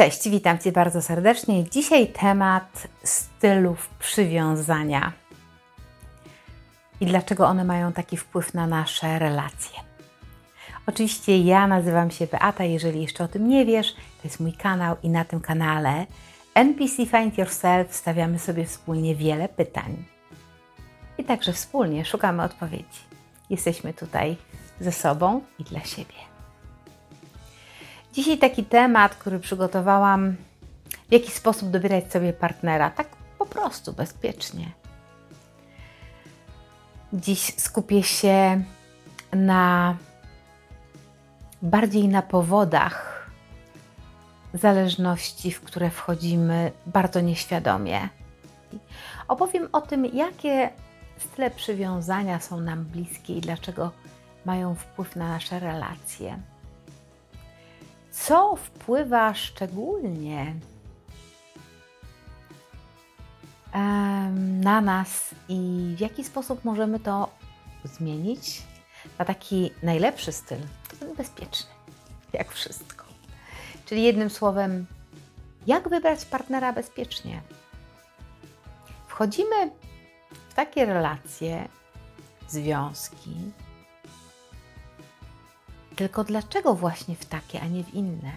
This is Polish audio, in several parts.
Cześć, witam Cię bardzo serdecznie. Dzisiaj temat stylów przywiązania i dlaczego one mają taki wpływ na nasze relacje. Oczywiście ja nazywam się Beata, jeżeli jeszcze o tym nie wiesz, to jest mój kanał i na tym kanale NPC Find Yourself stawiamy sobie wspólnie wiele pytań. I także wspólnie szukamy odpowiedzi. Jesteśmy tutaj ze sobą i dla siebie. Dzisiaj taki temat, który przygotowałam, w jaki sposób dobierać sobie partnera, tak po prostu, bezpiecznie. Dziś skupię się na bardziej na powodach zależności, w które wchodzimy bardzo nieświadomie. Opowiem o tym, jakie style przywiązania są nam bliskie i dlaczego mają wpływ na nasze relacje co wpływa szczególnie na nas i w jaki sposób możemy to zmienić na taki najlepszy styl, ten bezpieczny, jak wszystko. Czyli jednym słowem, jak wybrać partnera bezpiecznie? Wchodzimy w takie relacje, związki, tylko dlaczego właśnie w takie, a nie w inne?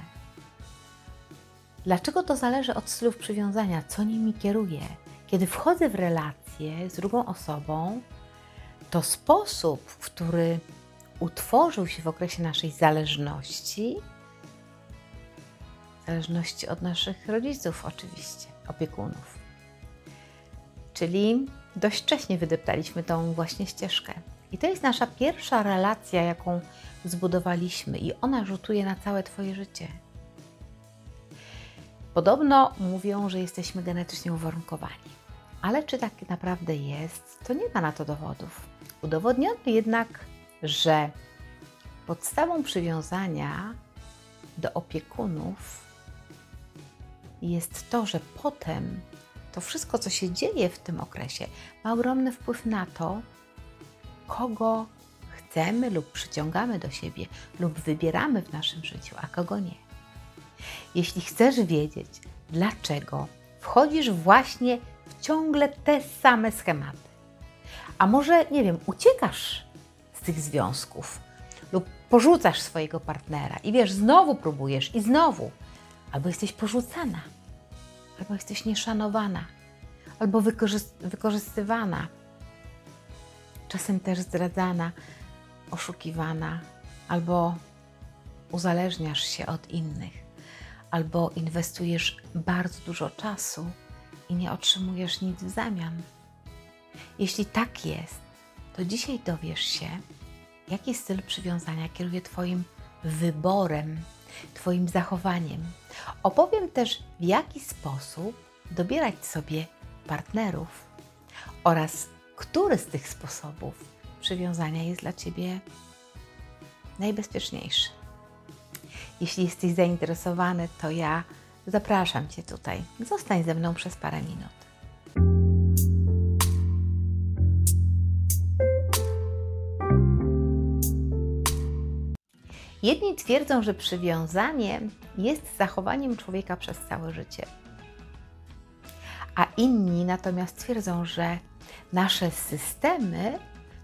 Dlaczego to zależy od stylów przywiązania, co nimi kieruje? Kiedy wchodzę w relację z drugą osobą, to sposób, który utworzył się w okresie naszej zależności, zależności od naszych rodziców, oczywiście, opiekunów. Czyli dość wcześnie wydeptaliśmy tą właśnie ścieżkę. I to jest nasza pierwsza relacja, jaką zbudowaliśmy, i ona rzutuje na całe Twoje życie. Podobno mówią, że jesteśmy genetycznie uwarunkowani. Ale czy tak naprawdę jest, to nie ma na to dowodów. Udowodniono jednak, że podstawą przywiązania do opiekunów jest to, że potem to wszystko, co się dzieje w tym okresie, ma ogromny wpływ na to, kogo chcemy lub przyciągamy do siebie lub wybieramy w naszym życiu, a kogo nie. Jeśli chcesz wiedzieć, dlaczego wchodzisz właśnie w ciągle te same schematy, a może, nie wiem, uciekasz z tych związków lub porzucasz swojego partnera i wiesz, znowu próbujesz i znowu, albo jesteś porzucana, albo jesteś nieszanowana, albo wykorzystywana czasem też zdradzana, oszukiwana, albo uzależniasz się od innych, albo inwestujesz bardzo dużo czasu i nie otrzymujesz nic w zamian. Jeśli tak jest, to dzisiaj dowiesz się, jaki styl przywiązania kieruje Twoim wyborem, Twoim zachowaniem. Opowiem też, w jaki sposób dobierać sobie partnerów oraz który z tych sposobów przywiązania jest dla Ciebie najbezpieczniejszy. Jeśli jesteś zainteresowany, to ja zapraszam Cię tutaj. Zostań ze mną przez parę minut. Jedni twierdzą, że przywiązanie jest zachowaniem człowieka przez całe życie, a inni natomiast twierdzą, że nasze systemy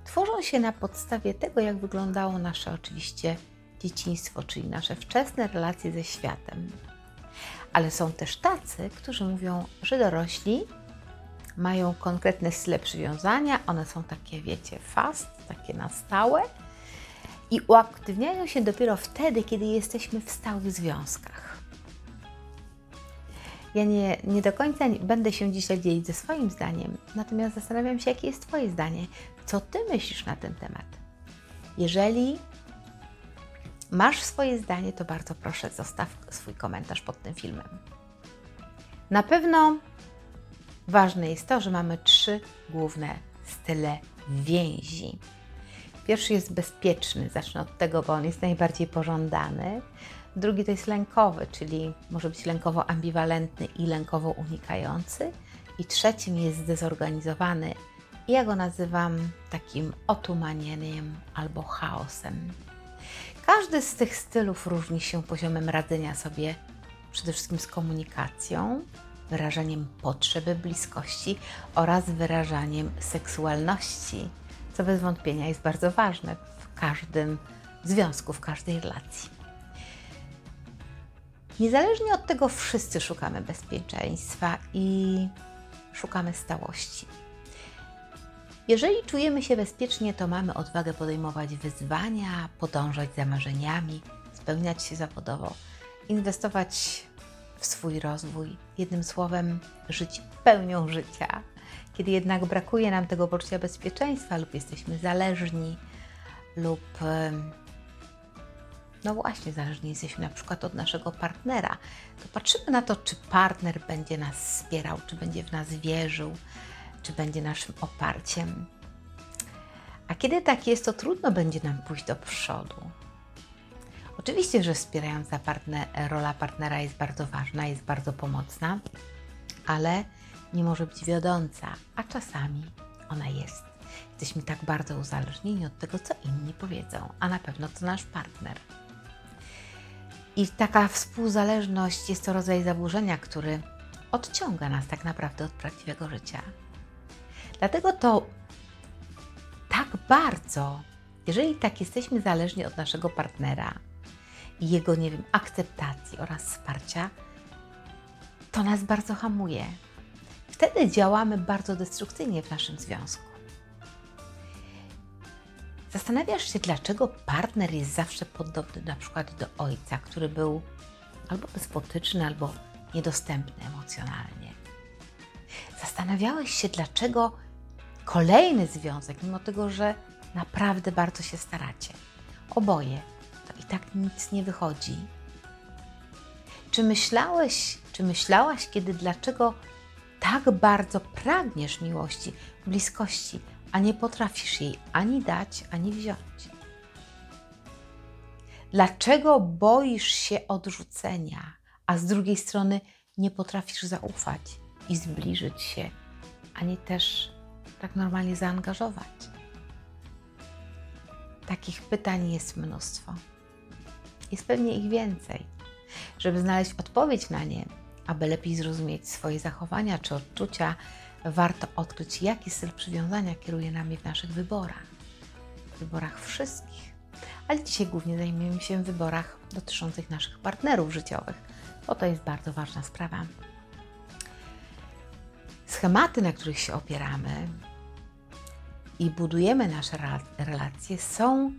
tworzą się na podstawie tego, jak wyglądało nasze oczywiście dzieciństwo, czyli nasze wczesne relacje ze światem. Ale są też tacy, którzy mówią, że dorośli mają konkretne style przywiązania, one są takie, wiecie, fast, takie na stałe i uaktywniają się dopiero wtedy, kiedy jesteśmy w stałych związkach. Ja nie, nie do końca będę się dzisiaj dzielić ze swoim zdaniem, natomiast zastanawiam się, jakie jest Twoje zdanie. Co Ty myślisz na ten temat? Jeżeli masz swoje zdanie, to bardzo proszę, zostaw swój komentarz pod tym filmem. Na pewno ważne jest to, że mamy trzy główne style więzi. Pierwszy jest bezpieczny, zacznę od tego, bo on jest najbardziej pożądany. Drugi to jest lękowy, czyli może być lękowo ambiwalentny i lękowo unikający. I trzecim jest zdezorganizowany. Ja go nazywam takim otumanieniem albo chaosem. Każdy z tych stylów różni się poziomem radzenia sobie przede wszystkim z komunikacją, wyrażaniem potrzeby bliskości oraz wyrażaniem seksualności, co bez wątpienia jest bardzo ważne w każdym związku, w każdej relacji. Niezależnie od tego, wszyscy szukamy bezpieczeństwa i szukamy stałości. Jeżeli czujemy się bezpiecznie, to mamy odwagę podejmować wyzwania, podążać za marzeniami, spełniać się zawodowo, inwestować w swój rozwój, jednym słowem, żyć pełnią życia. Kiedy jednak brakuje nam tego poczucia bezpieczeństwa, lub jesteśmy zależni, lub no właśnie, zależni jesteśmy na przykład od naszego partnera, to patrzymy na to, czy partner będzie nas wspierał, czy będzie w nas wierzył, czy będzie naszym oparciem. A kiedy tak jest, to trudno będzie nam pójść do przodu. Oczywiście, że wspierająca partner, rola partnera jest bardzo ważna, jest bardzo pomocna, ale nie może być wiodąca, a czasami ona jest. Jesteśmy tak bardzo uzależnieni od tego, co inni powiedzą, a na pewno to nasz partner. I taka współzależność jest to rodzaj zaburzenia, który odciąga nas tak naprawdę od prawdziwego życia. Dlatego to tak bardzo, jeżeli tak jesteśmy zależni od naszego partnera i jego, nie wiem, akceptacji oraz wsparcia, to nas bardzo hamuje. Wtedy działamy bardzo destrukcyjnie w naszym związku. Zastanawiasz się, dlaczego partner jest zawsze podobny na przykład do ojca, który był albo despotyczny, albo niedostępny emocjonalnie. Zastanawiałeś się, dlaczego kolejny związek, mimo tego, że naprawdę bardzo się staracie, oboje, to i tak nic nie wychodzi. Czy myślałeś, czy myślałaś kiedy, dlaczego tak bardzo pragniesz miłości, bliskości, a nie potrafisz jej ani dać, ani wziąć? Dlaczego boisz się odrzucenia, a z drugiej strony nie potrafisz zaufać i zbliżyć się, ani też tak normalnie zaangażować? Takich pytań jest mnóstwo. Jest pewnie ich więcej. Żeby znaleźć odpowiedź na nie, aby lepiej zrozumieć swoje zachowania czy odczucia, warto odkryć, jaki styl przywiązania kieruje nami w naszych wyborach. W wyborach wszystkich. Ale dzisiaj głównie zajmiemy się wyborach dotyczących naszych partnerów życiowych, bo to jest bardzo ważna sprawa. Schematy, na których się opieramy i budujemy nasze relacje, są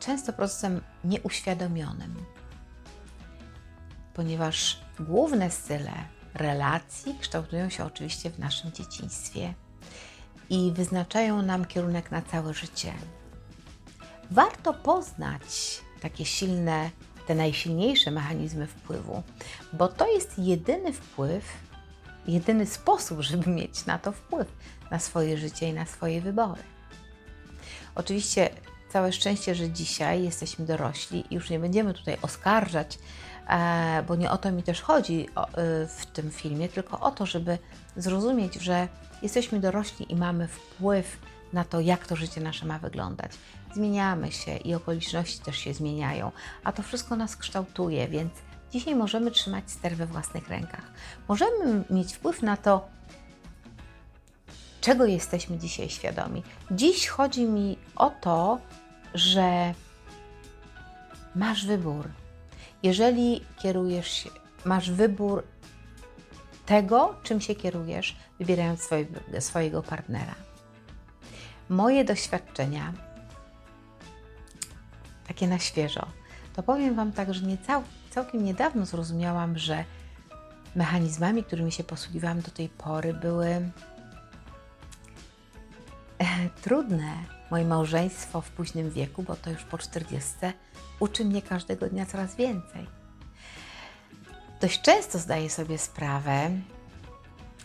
często procesem nieuświadomionym, ponieważ główne style relacji kształtują się oczywiście w naszym dzieciństwie i wyznaczają nam kierunek na całe życie. Warto poznać takie silne, te najsilniejsze mechanizmy wpływu, bo to jest jedyny wpływ, jedyny sposób, żeby mieć na to wpływ, na swoje życie i na swoje wybory. Oczywiście całe szczęście, że dzisiaj jesteśmy dorośli i już nie będziemy tutaj oskarżać bo nie o to mi też chodzi y, w tym filmie, tylko o to, żeby zrozumieć, że jesteśmy dorośli i mamy wpływ na to, jak to życie nasze ma wyglądać. Zmieniamy się i okoliczności też się zmieniają, a to wszystko nas kształtuje, więc dzisiaj możemy trzymać ster we własnych rękach. Możemy mieć wpływ na to, czego jesteśmy dzisiaj świadomi. Dziś chodzi mi o to, że masz wybór jeżeli kierujesz się, masz wybór tego, czym się kierujesz, wybierając swojego, partnera. Moje doświadczenia, takie na świeżo, to powiem Wam tak, że nie cał, całkiem niedawno zrozumiałam, że mechanizmami, którymi się posługiwałam do tej pory, były e, trudne. Moje małżeństwo w późnym wieku, bo to już po 40, uczy mnie każdego dnia coraz więcej. Dość często zdaję sobie sprawę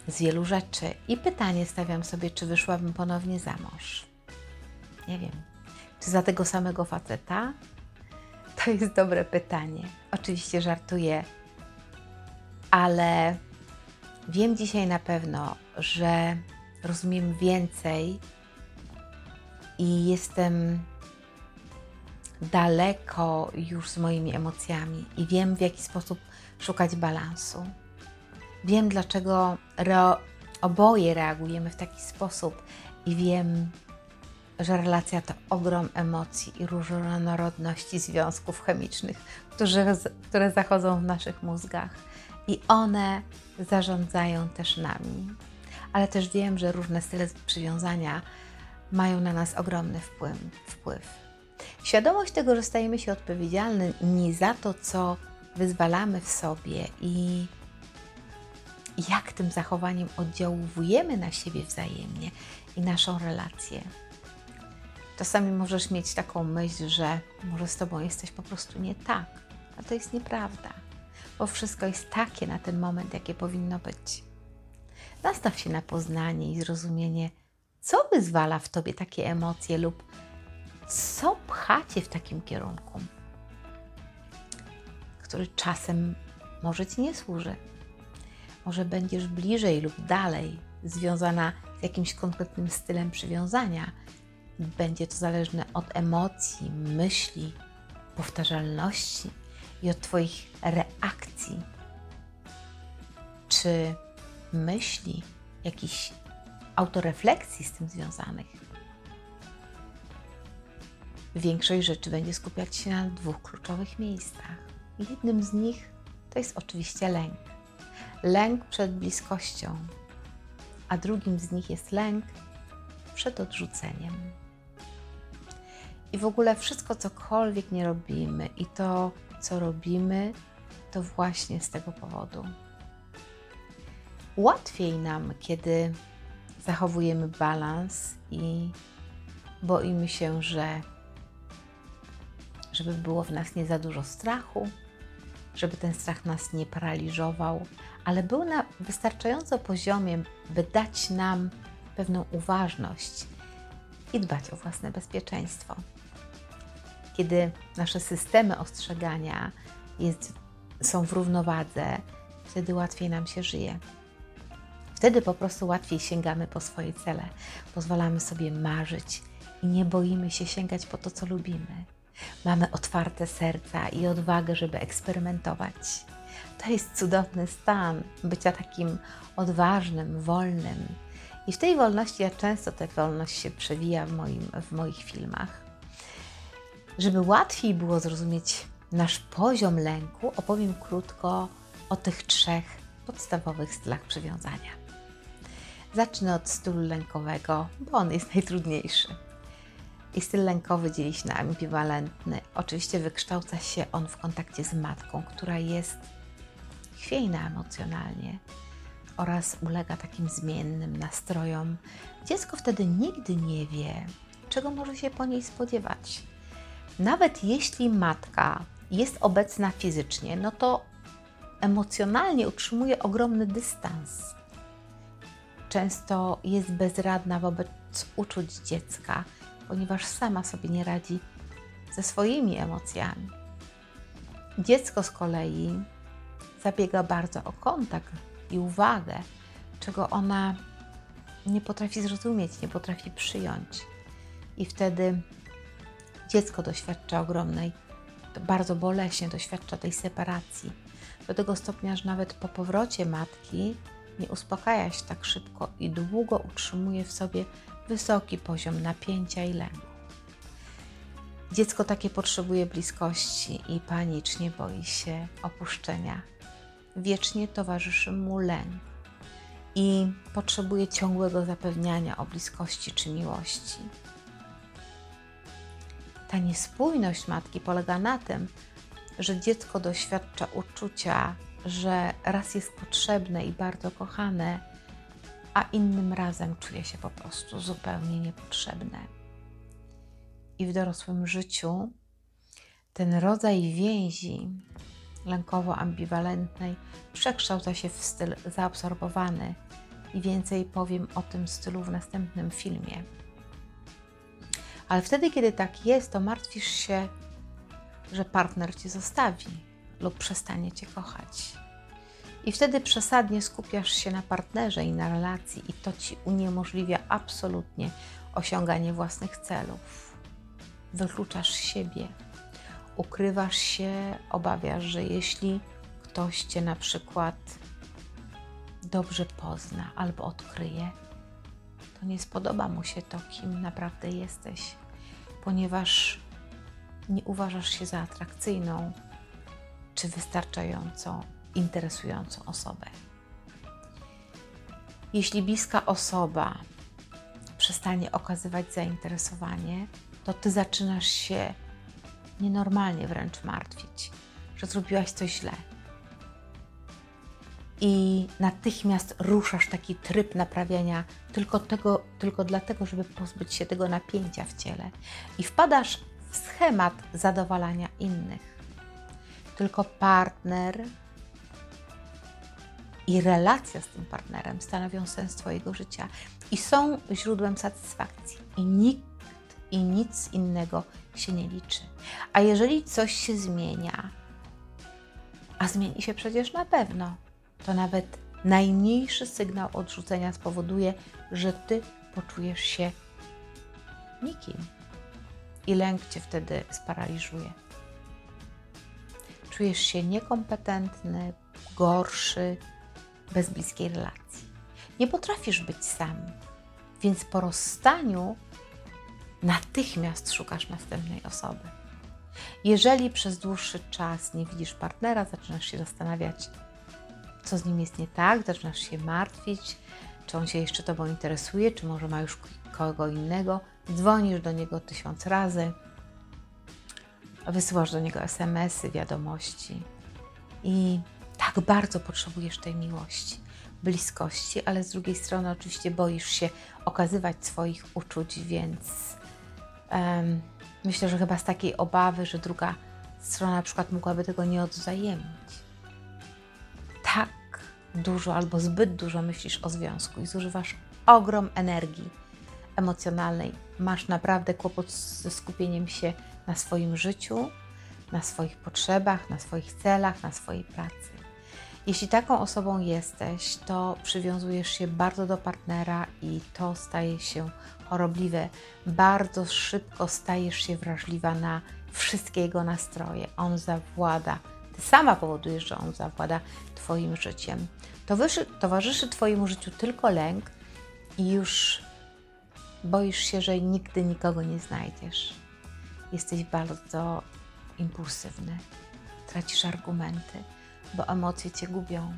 z wielu rzeczy i pytanie stawiam sobie, czy wyszłabym ponownie za mąż. Nie wiem. Czy za tego samego faceta? To jest dobre pytanie. Oczywiście żartuję, ale wiem dzisiaj na pewno, że rozumiem więcej i jestem daleko już z moimi emocjami i wiem, w jaki sposób szukać balansu. Wiem, dlaczego re oboje reagujemy w taki sposób i wiem, że relacja to ogrom emocji i różnorodności związków chemicznych, które, które zachodzą w naszych mózgach i one zarządzają też nami. Ale też wiem, że różne style przywiązania mają na nas ogromny wpływ. wpływ. Świadomość tego, że stajemy się odpowiedzialni za to, co wyzwalamy w sobie i jak tym zachowaniem oddziałujemy na siebie wzajemnie i naszą relację. Czasami możesz mieć taką myśl, że może z Tobą jesteś po prostu nie tak, a to jest nieprawda, bo wszystko jest takie na ten moment, jakie powinno być. Nastaw się na poznanie i zrozumienie, co wyzwala w Tobie takie emocje lub co pchacie w takim kierunku, który czasem może Ci nie służy. Może będziesz bliżej lub dalej związana z jakimś konkretnym stylem przywiązania. Będzie to zależne od emocji, myśli, powtarzalności i od Twoich reakcji. Czy myśli, jakichś autorefleksji z tym związanych? Większość rzeczy będzie skupiać się na dwóch kluczowych miejscach. Jednym z nich to jest oczywiście lęk. Lęk przed bliskością, a drugim z nich jest lęk przed odrzuceniem. I w ogóle wszystko, cokolwiek nie robimy, i to, co robimy, to właśnie z tego powodu. Łatwiej nam, kiedy zachowujemy balans i boimy się, że żeby było w nas nie za dużo strachu, żeby ten strach nas nie paraliżował, ale był na wystarczająco poziomie, by dać nam pewną uważność i dbać o własne bezpieczeństwo. Kiedy nasze systemy ostrzegania jest, są w równowadze, wtedy łatwiej nam się żyje. Wtedy po prostu łatwiej sięgamy po swoje cele, pozwalamy sobie marzyć i nie boimy się sięgać po to, co lubimy. Mamy otwarte serca i odwagę, żeby eksperymentować. To jest cudowny stan bycia takim odważnym, wolnym. I w tej wolności, ja często tę wolność się przewija w, moim, w moich filmach. Żeby łatwiej było zrozumieć nasz poziom lęku, opowiem krótko o tych trzech podstawowych stylach przywiązania. Zacznę od stylu lękowego, bo on jest najtrudniejszy. I styl lękowy dzieli się na ambiwalentny. Oczywiście wykształca się on w kontakcie z matką, która jest chwiejna emocjonalnie oraz ulega takim zmiennym nastrojom. Dziecko wtedy nigdy nie wie, czego może się po niej spodziewać. Nawet jeśli matka jest obecna fizycznie, no to emocjonalnie utrzymuje ogromny dystans. Często jest bezradna wobec uczuć dziecka, ponieważ sama sobie nie radzi ze swoimi emocjami. Dziecko z kolei zabiega bardzo o kontakt i uwagę, czego ona nie potrafi zrozumieć, nie potrafi przyjąć. I wtedy dziecko doświadcza ogromnej, bardzo boleśnie doświadcza tej separacji. Do tego stopnia, że nawet po powrocie matki nie uspokaja się tak szybko i długo utrzymuje w sobie wysoki poziom napięcia i lęku. Dziecko takie potrzebuje bliskości i panicznie boi się opuszczenia. Wiecznie towarzyszy mu lęk i potrzebuje ciągłego zapewniania o bliskości czy miłości. Ta niespójność matki polega na tym, że dziecko doświadcza uczucia, że raz jest potrzebne i bardzo kochane, a innym razem czuje się po prostu zupełnie niepotrzebne. I w dorosłym życiu ten rodzaj więzi lękowo-ambiwalentnej przekształca się w styl zaabsorbowany i więcej powiem o tym stylu w następnym filmie. Ale wtedy, kiedy tak jest, to martwisz się, że partner cię zostawi lub przestanie cię kochać. I wtedy przesadnie skupiasz się na partnerze i na relacji, i to ci uniemożliwia absolutnie osiąganie własnych celów. Wykluczasz siebie ukrywasz się, obawiasz, że jeśli ktoś cię na przykład dobrze pozna albo odkryje, to nie spodoba mu się to, kim naprawdę jesteś, ponieważ nie uważasz się za atrakcyjną czy wystarczająco interesującą osobę. Jeśli bliska osoba przestanie okazywać zainteresowanie, to ty zaczynasz się nienormalnie wręcz martwić, że zrobiłaś coś źle. I natychmiast ruszasz taki tryb naprawiania tylko, tego, tylko dlatego, żeby pozbyć się tego napięcia w ciele. I wpadasz w schemat zadowalania innych. Tylko partner i relacja z tym partnerem stanowią sens Twojego życia i są źródłem satysfakcji. I nikt i nic innego się nie liczy. A jeżeli coś się zmienia, a zmieni się przecież na pewno, to nawet najmniejszy sygnał odrzucenia spowoduje, że Ty poczujesz się nikim. I lęk Cię wtedy sparaliżuje. Czujesz się niekompetentny, gorszy, bez bliskiej relacji. Nie potrafisz być sam, więc po rozstaniu natychmiast szukasz następnej osoby. Jeżeli przez dłuższy czas nie widzisz partnera, zaczynasz się zastanawiać, co z nim jest nie tak, zaczynasz się martwić, czy on się jeszcze Tobą interesuje, czy może ma już kogo innego, dzwonisz do niego tysiąc razy, wysyłasz do niego SMS-y, wiadomości i tak bardzo potrzebujesz tej miłości, bliskości, ale z drugiej strony oczywiście boisz się okazywać swoich uczuć, więc um, myślę, że chyba z takiej obawy, że druga strona na przykład mogłaby tego nie odwzajemnić. Tak dużo albo zbyt dużo myślisz o związku i zużywasz ogrom energii emocjonalnej. Masz naprawdę kłopot ze skupieniem się na swoim życiu, na swoich potrzebach, na swoich celach, na swojej pracy. Jeśli taką osobą jesteś, to przywiązujesz się bardzo do partnera i to staje się chorobliwe. Bardzo szybko stajesz się wrażliwa na wszystkie jego nastroje. On zawłada. Ty sama powodujesz, że on zawłada Twoim życiem. Towarzyszy, towarzyszy Twojemu życiu tylko lęk i już boisz się, że nigdy nikogo nie znajdziesz. Jesteś bardzo impulsywny, tracisz argumenty bo emocje cię gubią.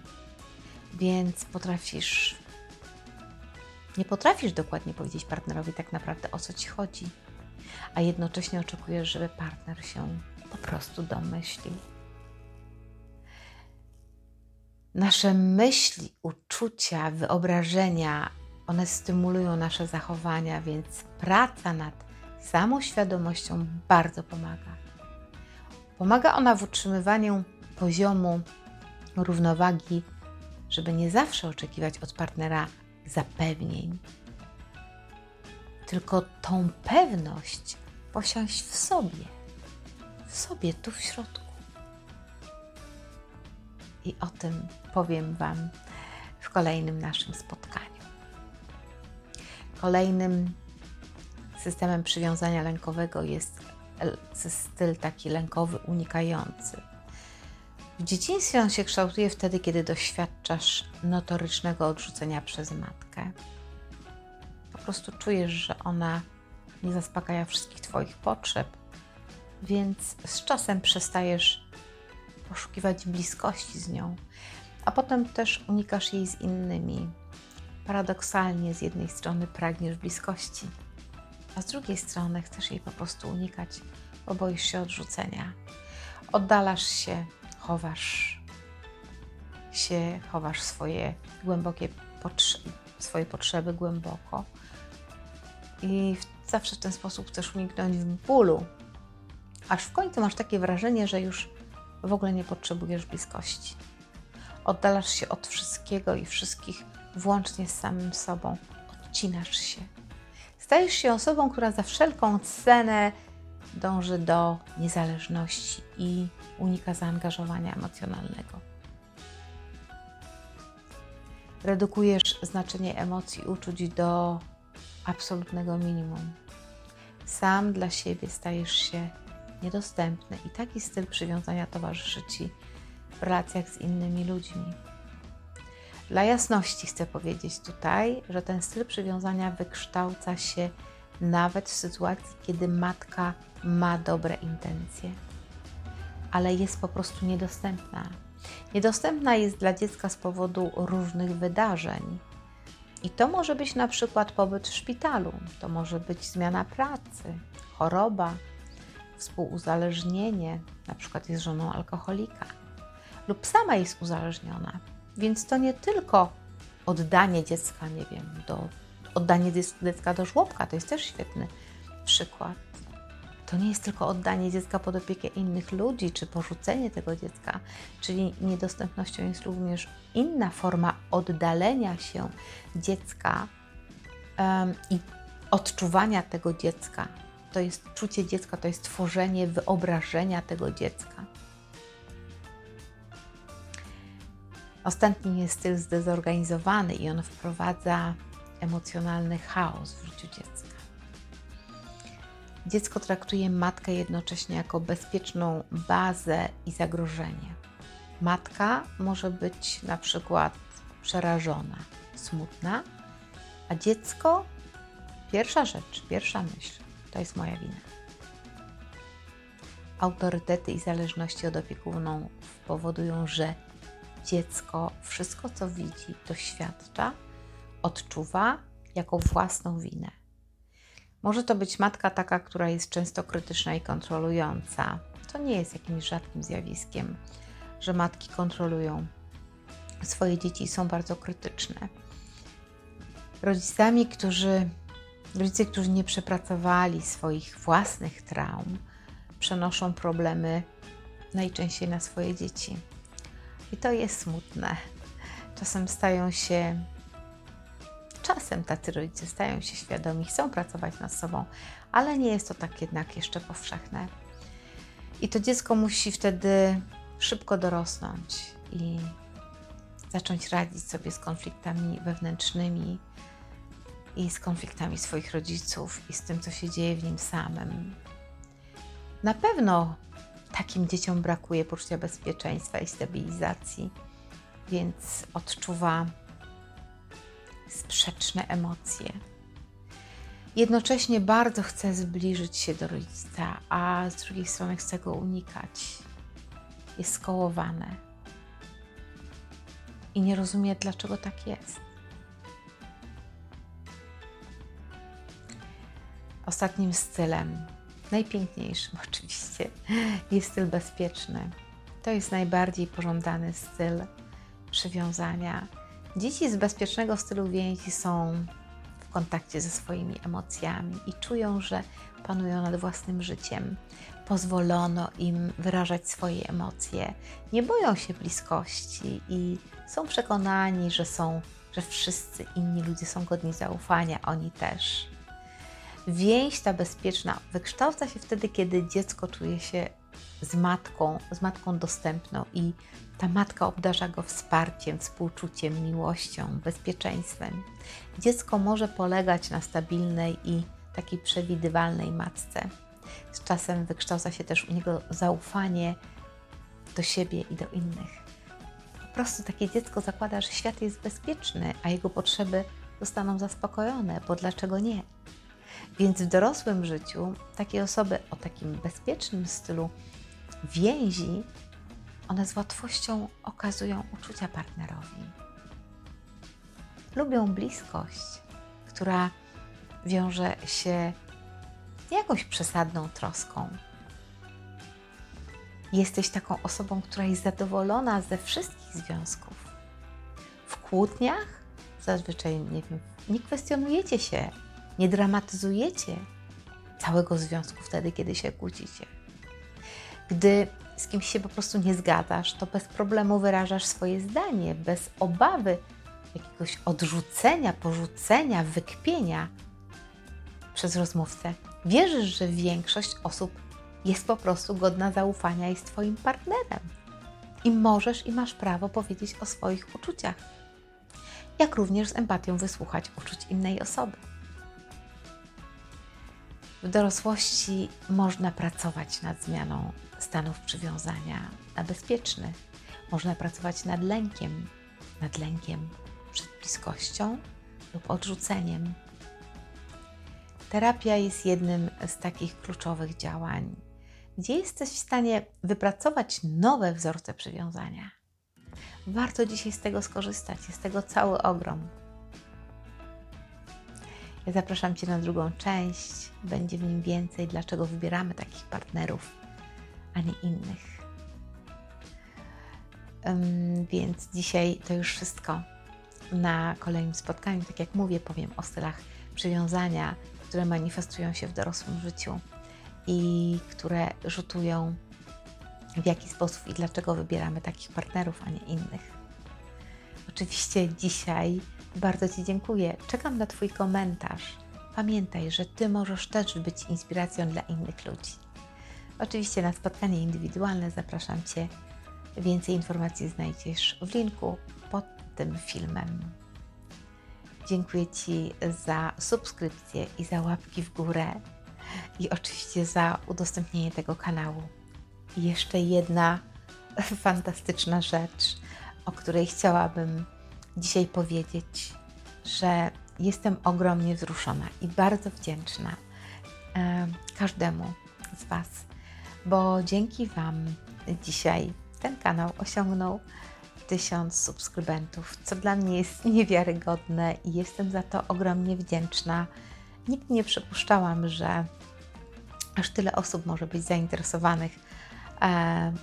Więc potrafisz, nie potrafisz dokładnie powiedzieć partnerowi tak naprawdę o co ci chodzi, a jednocześnie oczekujesz, żeby partner się po prostu domyślił. Nasze myśli, uczucia, wyobrażenia, one stymulują nasze zachowania, więc praca nad samoświadomością bardzo pomaga. Pomaga ona w utrzymywaniu poziomu równowagi, żeby nie zawsze oczekiwać od partnera zapewnień, tylko tą pewność posiąść w sobie, w sobie, tu w środku. I o tym powiem Wam w kolejnym naszym spotkaniu. Kolejnym systemem przywiązania lękowego jest styl taki lękowy unikający w dzieciństwie on się kształtuje wtedy, kiedy doświadczasz notorycznego odrzucenia przez matkę. Po prostu czujesz, że ona nie zaspokaja wszystkich Twoich potrzeb, więc z czasem przestajesz poszukiwać bliskości z nią, a potem też unikasz jej z innymi. Paradoksalnie, z jednej strony pragniesz bliskości, a z drugiej strony chcesz jej po prostu unikać, bo boisz się odrzucenia. Oddalasz się chowasz się, chowasz swoje głębokie potrzeby, swoje potrzeby głęboko i zawsze w ten sposób chcesz uniknąć bólu, aż w końcu masz takie wrażenie, że już w ogóle nie potrzebujesz bliskości. Oddalasz się od wszystkiego i wszystkich, włącznie z samym sobą. Odcinasz się. Stajesz się osobą, która za wszelką cenę dąży do niezależności i unika zaangażowania emocjonalnego. Redukujesz znaczenie emocji, uczuć do absolutnego minimum. Sam dla siebie stajesz się niedostępny i taki styl przywiązania towarzyszy Ci w relacjach z innymi ludźmi. Dla jasności chcę powiedzieć tutaj, że ten styl przywiązania wykształca się nawet w sytuacji, kiedy matka ma dobre intencje, ale jest po prostu niedostępna. Niedostępna jest dla dziecka z powodu różnych wydarzeń. I to może być na przykład pobyt w szpitalu, to może być zmiana pracy, choroba, współuzależnienie, na przykład jest żoną alkoholika, lub sama jest uzależniona. Więc to nie tylko oddanie dziecka, nie wiem, do, oddanie dziecka do żłobka, to jest też świetny przykład. To nie jest tylko oddanie dziecka pod opiekę innych ludzi, czy porzucenie tego dziecka, czyli niedostępnością jest również inna forma oddalenia się dziecka um, i odczuwania tego dziecka. To jest czucie dziecka, to jest tworzenie wyobrażenia tego dziecka. Ostatni jest styl zdezorganizowany i on wprowadza emocjonalny chaos w życiu dziecka. Dziecko traktuje matkę jednocześnie jako bezpieczną bazę i zagrożenie. Matka może być na przykład przerażona, smutna, a dziecko pierwsza rzecz, pierwsza myśl to jest moja wina. Autorytety i zależności od opiekunów powodują, że dziecko wszystko, co widzi, doświadcza, odczuwa jako własną winę. Może to być matka taka, która jest często krytyczna i kontrolująca. To nie jest jakimś rzadkim zjawiskiem, że matki kontrolują swoje dzieci i są bardzo krytyczne. Rodzicami, którzy, rodzice, którzy nie przepracowali swoich własnych traum, przenoszą problemy najczęściej na swoje dzieci. I to jest smutne. Czasem stają się, czasem tacy rodzice stają się świadomi, chcą pracować nad sobą, ale nie jest to tak jednak jeszcze powszechne. I to dziecko musi wtedy szybko dorosnąć i zacząć radzić sobie z konfliktami wewnętrznymi i z konfliktami swoich rodziców i z tym, co się dzieje w nim samym. Na pewno takim dzieciom brakuje poczucia bezpieczeństwa i stabilizacji, więc odczuwa sprzeczne emocje. Jednocześnie bardzo chce zbliżyć się do rodzica, a z drugiej strony chce go unikać. Jest skołowane i nie rozumie, dlaczego tak jest. Ostatnim stylem najpiękniejszym oczywiście jest styl bezpieczny. To jest najbardziej pożądany styl przywiązania. Dzieci z bezpiecznego stylu więzi są w kontakcie ze swoimi emocjami i czują, że panują nad własnym życiem. Pozwolono im wyrażać swoje emocje, nie boją się bliskości i są przekonani, że są, że wszyscy inni ludzie są godni zaufania, oni też. Więź ta bezpieczna wykształca się wtedy, kiedy dziecko czuje się z matką, z matką dostępną i ta matka obdarza go wsparciem, współczuciem, miłością, bezpieczeństwem. Dziecko może polegać na stabilnej i takiej przewidywalnej matce. Z czasem wykształca się też u niego zaufanie do siebie i do innych. Po prostu takie dziecko zakłada, że świat jest bezpieczny, a jego potrzeby zostaną zaspokojone, bo dlaczego nie? Więc w dorosłym życiu takie osoby o takim bezpiecznym stylu więzi, one z łatwością okazują uczucia partnerowi. Lubią bliskość, która wiąże się z jakąś przesadną troską. Jesteś taką osobą, która jest zadowolona ze wszystkich związków. W kłótniach zazwyczaj nie nie kwestionujecie się, nie dramatyzujecie całego związku wtedy, kiedy się kłócicie. Gdy z kimś się po prostu nie zgadzasz, to bez problemu wyrażasz swoje zdanie, bez obawy jakiegoś odrzucenia, porzucenia, wykpienia przez rozmówcę. Wierzysz, że większość osób jest po prostu godna zaufania i Twoim partnerem. I możesz i masz prawo powiedzieć o swoich uczuciach, jak również z empatią wysłuchać uczuć innej osoby. W dorosłości można pracować nad zmianą stanów przywiązania na bezpieczny. Można pracować nad lękiem, nad lękiem przed bliskością lub odrzuceniem. Terapia jest jednym z takich kluczowych działań, gdzie jesteś w stanie wypracować nowe wzorce przywiązania. Warto dzisiaj z tego skorzystać, jest tego cały ogrom. Ja zapraszam Cię na drugą część. Będzie w nim więcej, dlaczego wybieramy takich partnerów, a nie innych. Um, więc dzisiaj to już wszystko. Na kolejnym spotkaniu, tak jak mówię, powiem o stylach przywiązania, które manifestują się w dorosłym życiu i które rzutują w jaki sposób i dlaczego wybieramy takich partnerów, a nie innych. Oczywiście dzisiaj bardzo Ci dziękuję. Czekam na Twój komentarz. Pamiętaj, że Ty możesz też być inspiracją dla innych ludzi. Oczywiście na spotkanie indywidualne zapraszam Cię. Więcej informacji znajdziesz w linku pod tym filmem. Dziękuję Ci za subskrypcję i za łapki w górę i oczywiście za udostępnienie tego kanału. I jeszcze jedna fantastyczna rzecz, o której chciałabym dzisiaj powiedzieć, że jestem ogromnie wzruszona i bardzo wdzięczna e, każdemu z Was, bo dzięki Wam dzisiaj ten kanał osiągnął tysiąc subskrybentów, co dla mnie jest niewiarygodne i jestem za to ogromnie wdzięczna. Nigdy nie przypuszczałam, że aż tyle osób może być zainteresowanych e,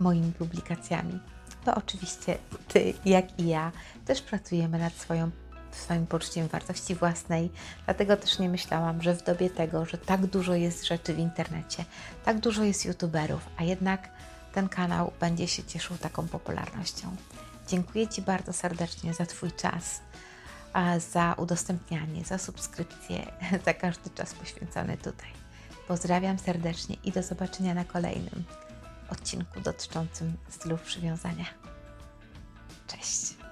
moimi publikacjami. To oczywiście Ty, jak i ja, też pracujemy nad swoją, swoim poczuciem wartości własnej, dlatego też nie myślałam, że w dobie tego, że tak dużo jest rzeczy w internecie, tak dużo jest youtuberów, a jednak ten kanał będzie się cieszył taką popularnością. Dziękuję Ci bardzo serdecznie za Twój czas, za udostępnianie, za subskrypcję, za każdy czas poświęcony tutaj. Pozdrawiam serdecznie i do zobaczenia na kolejnym odcinku dotyczącym stylów przywiązania. Cześć!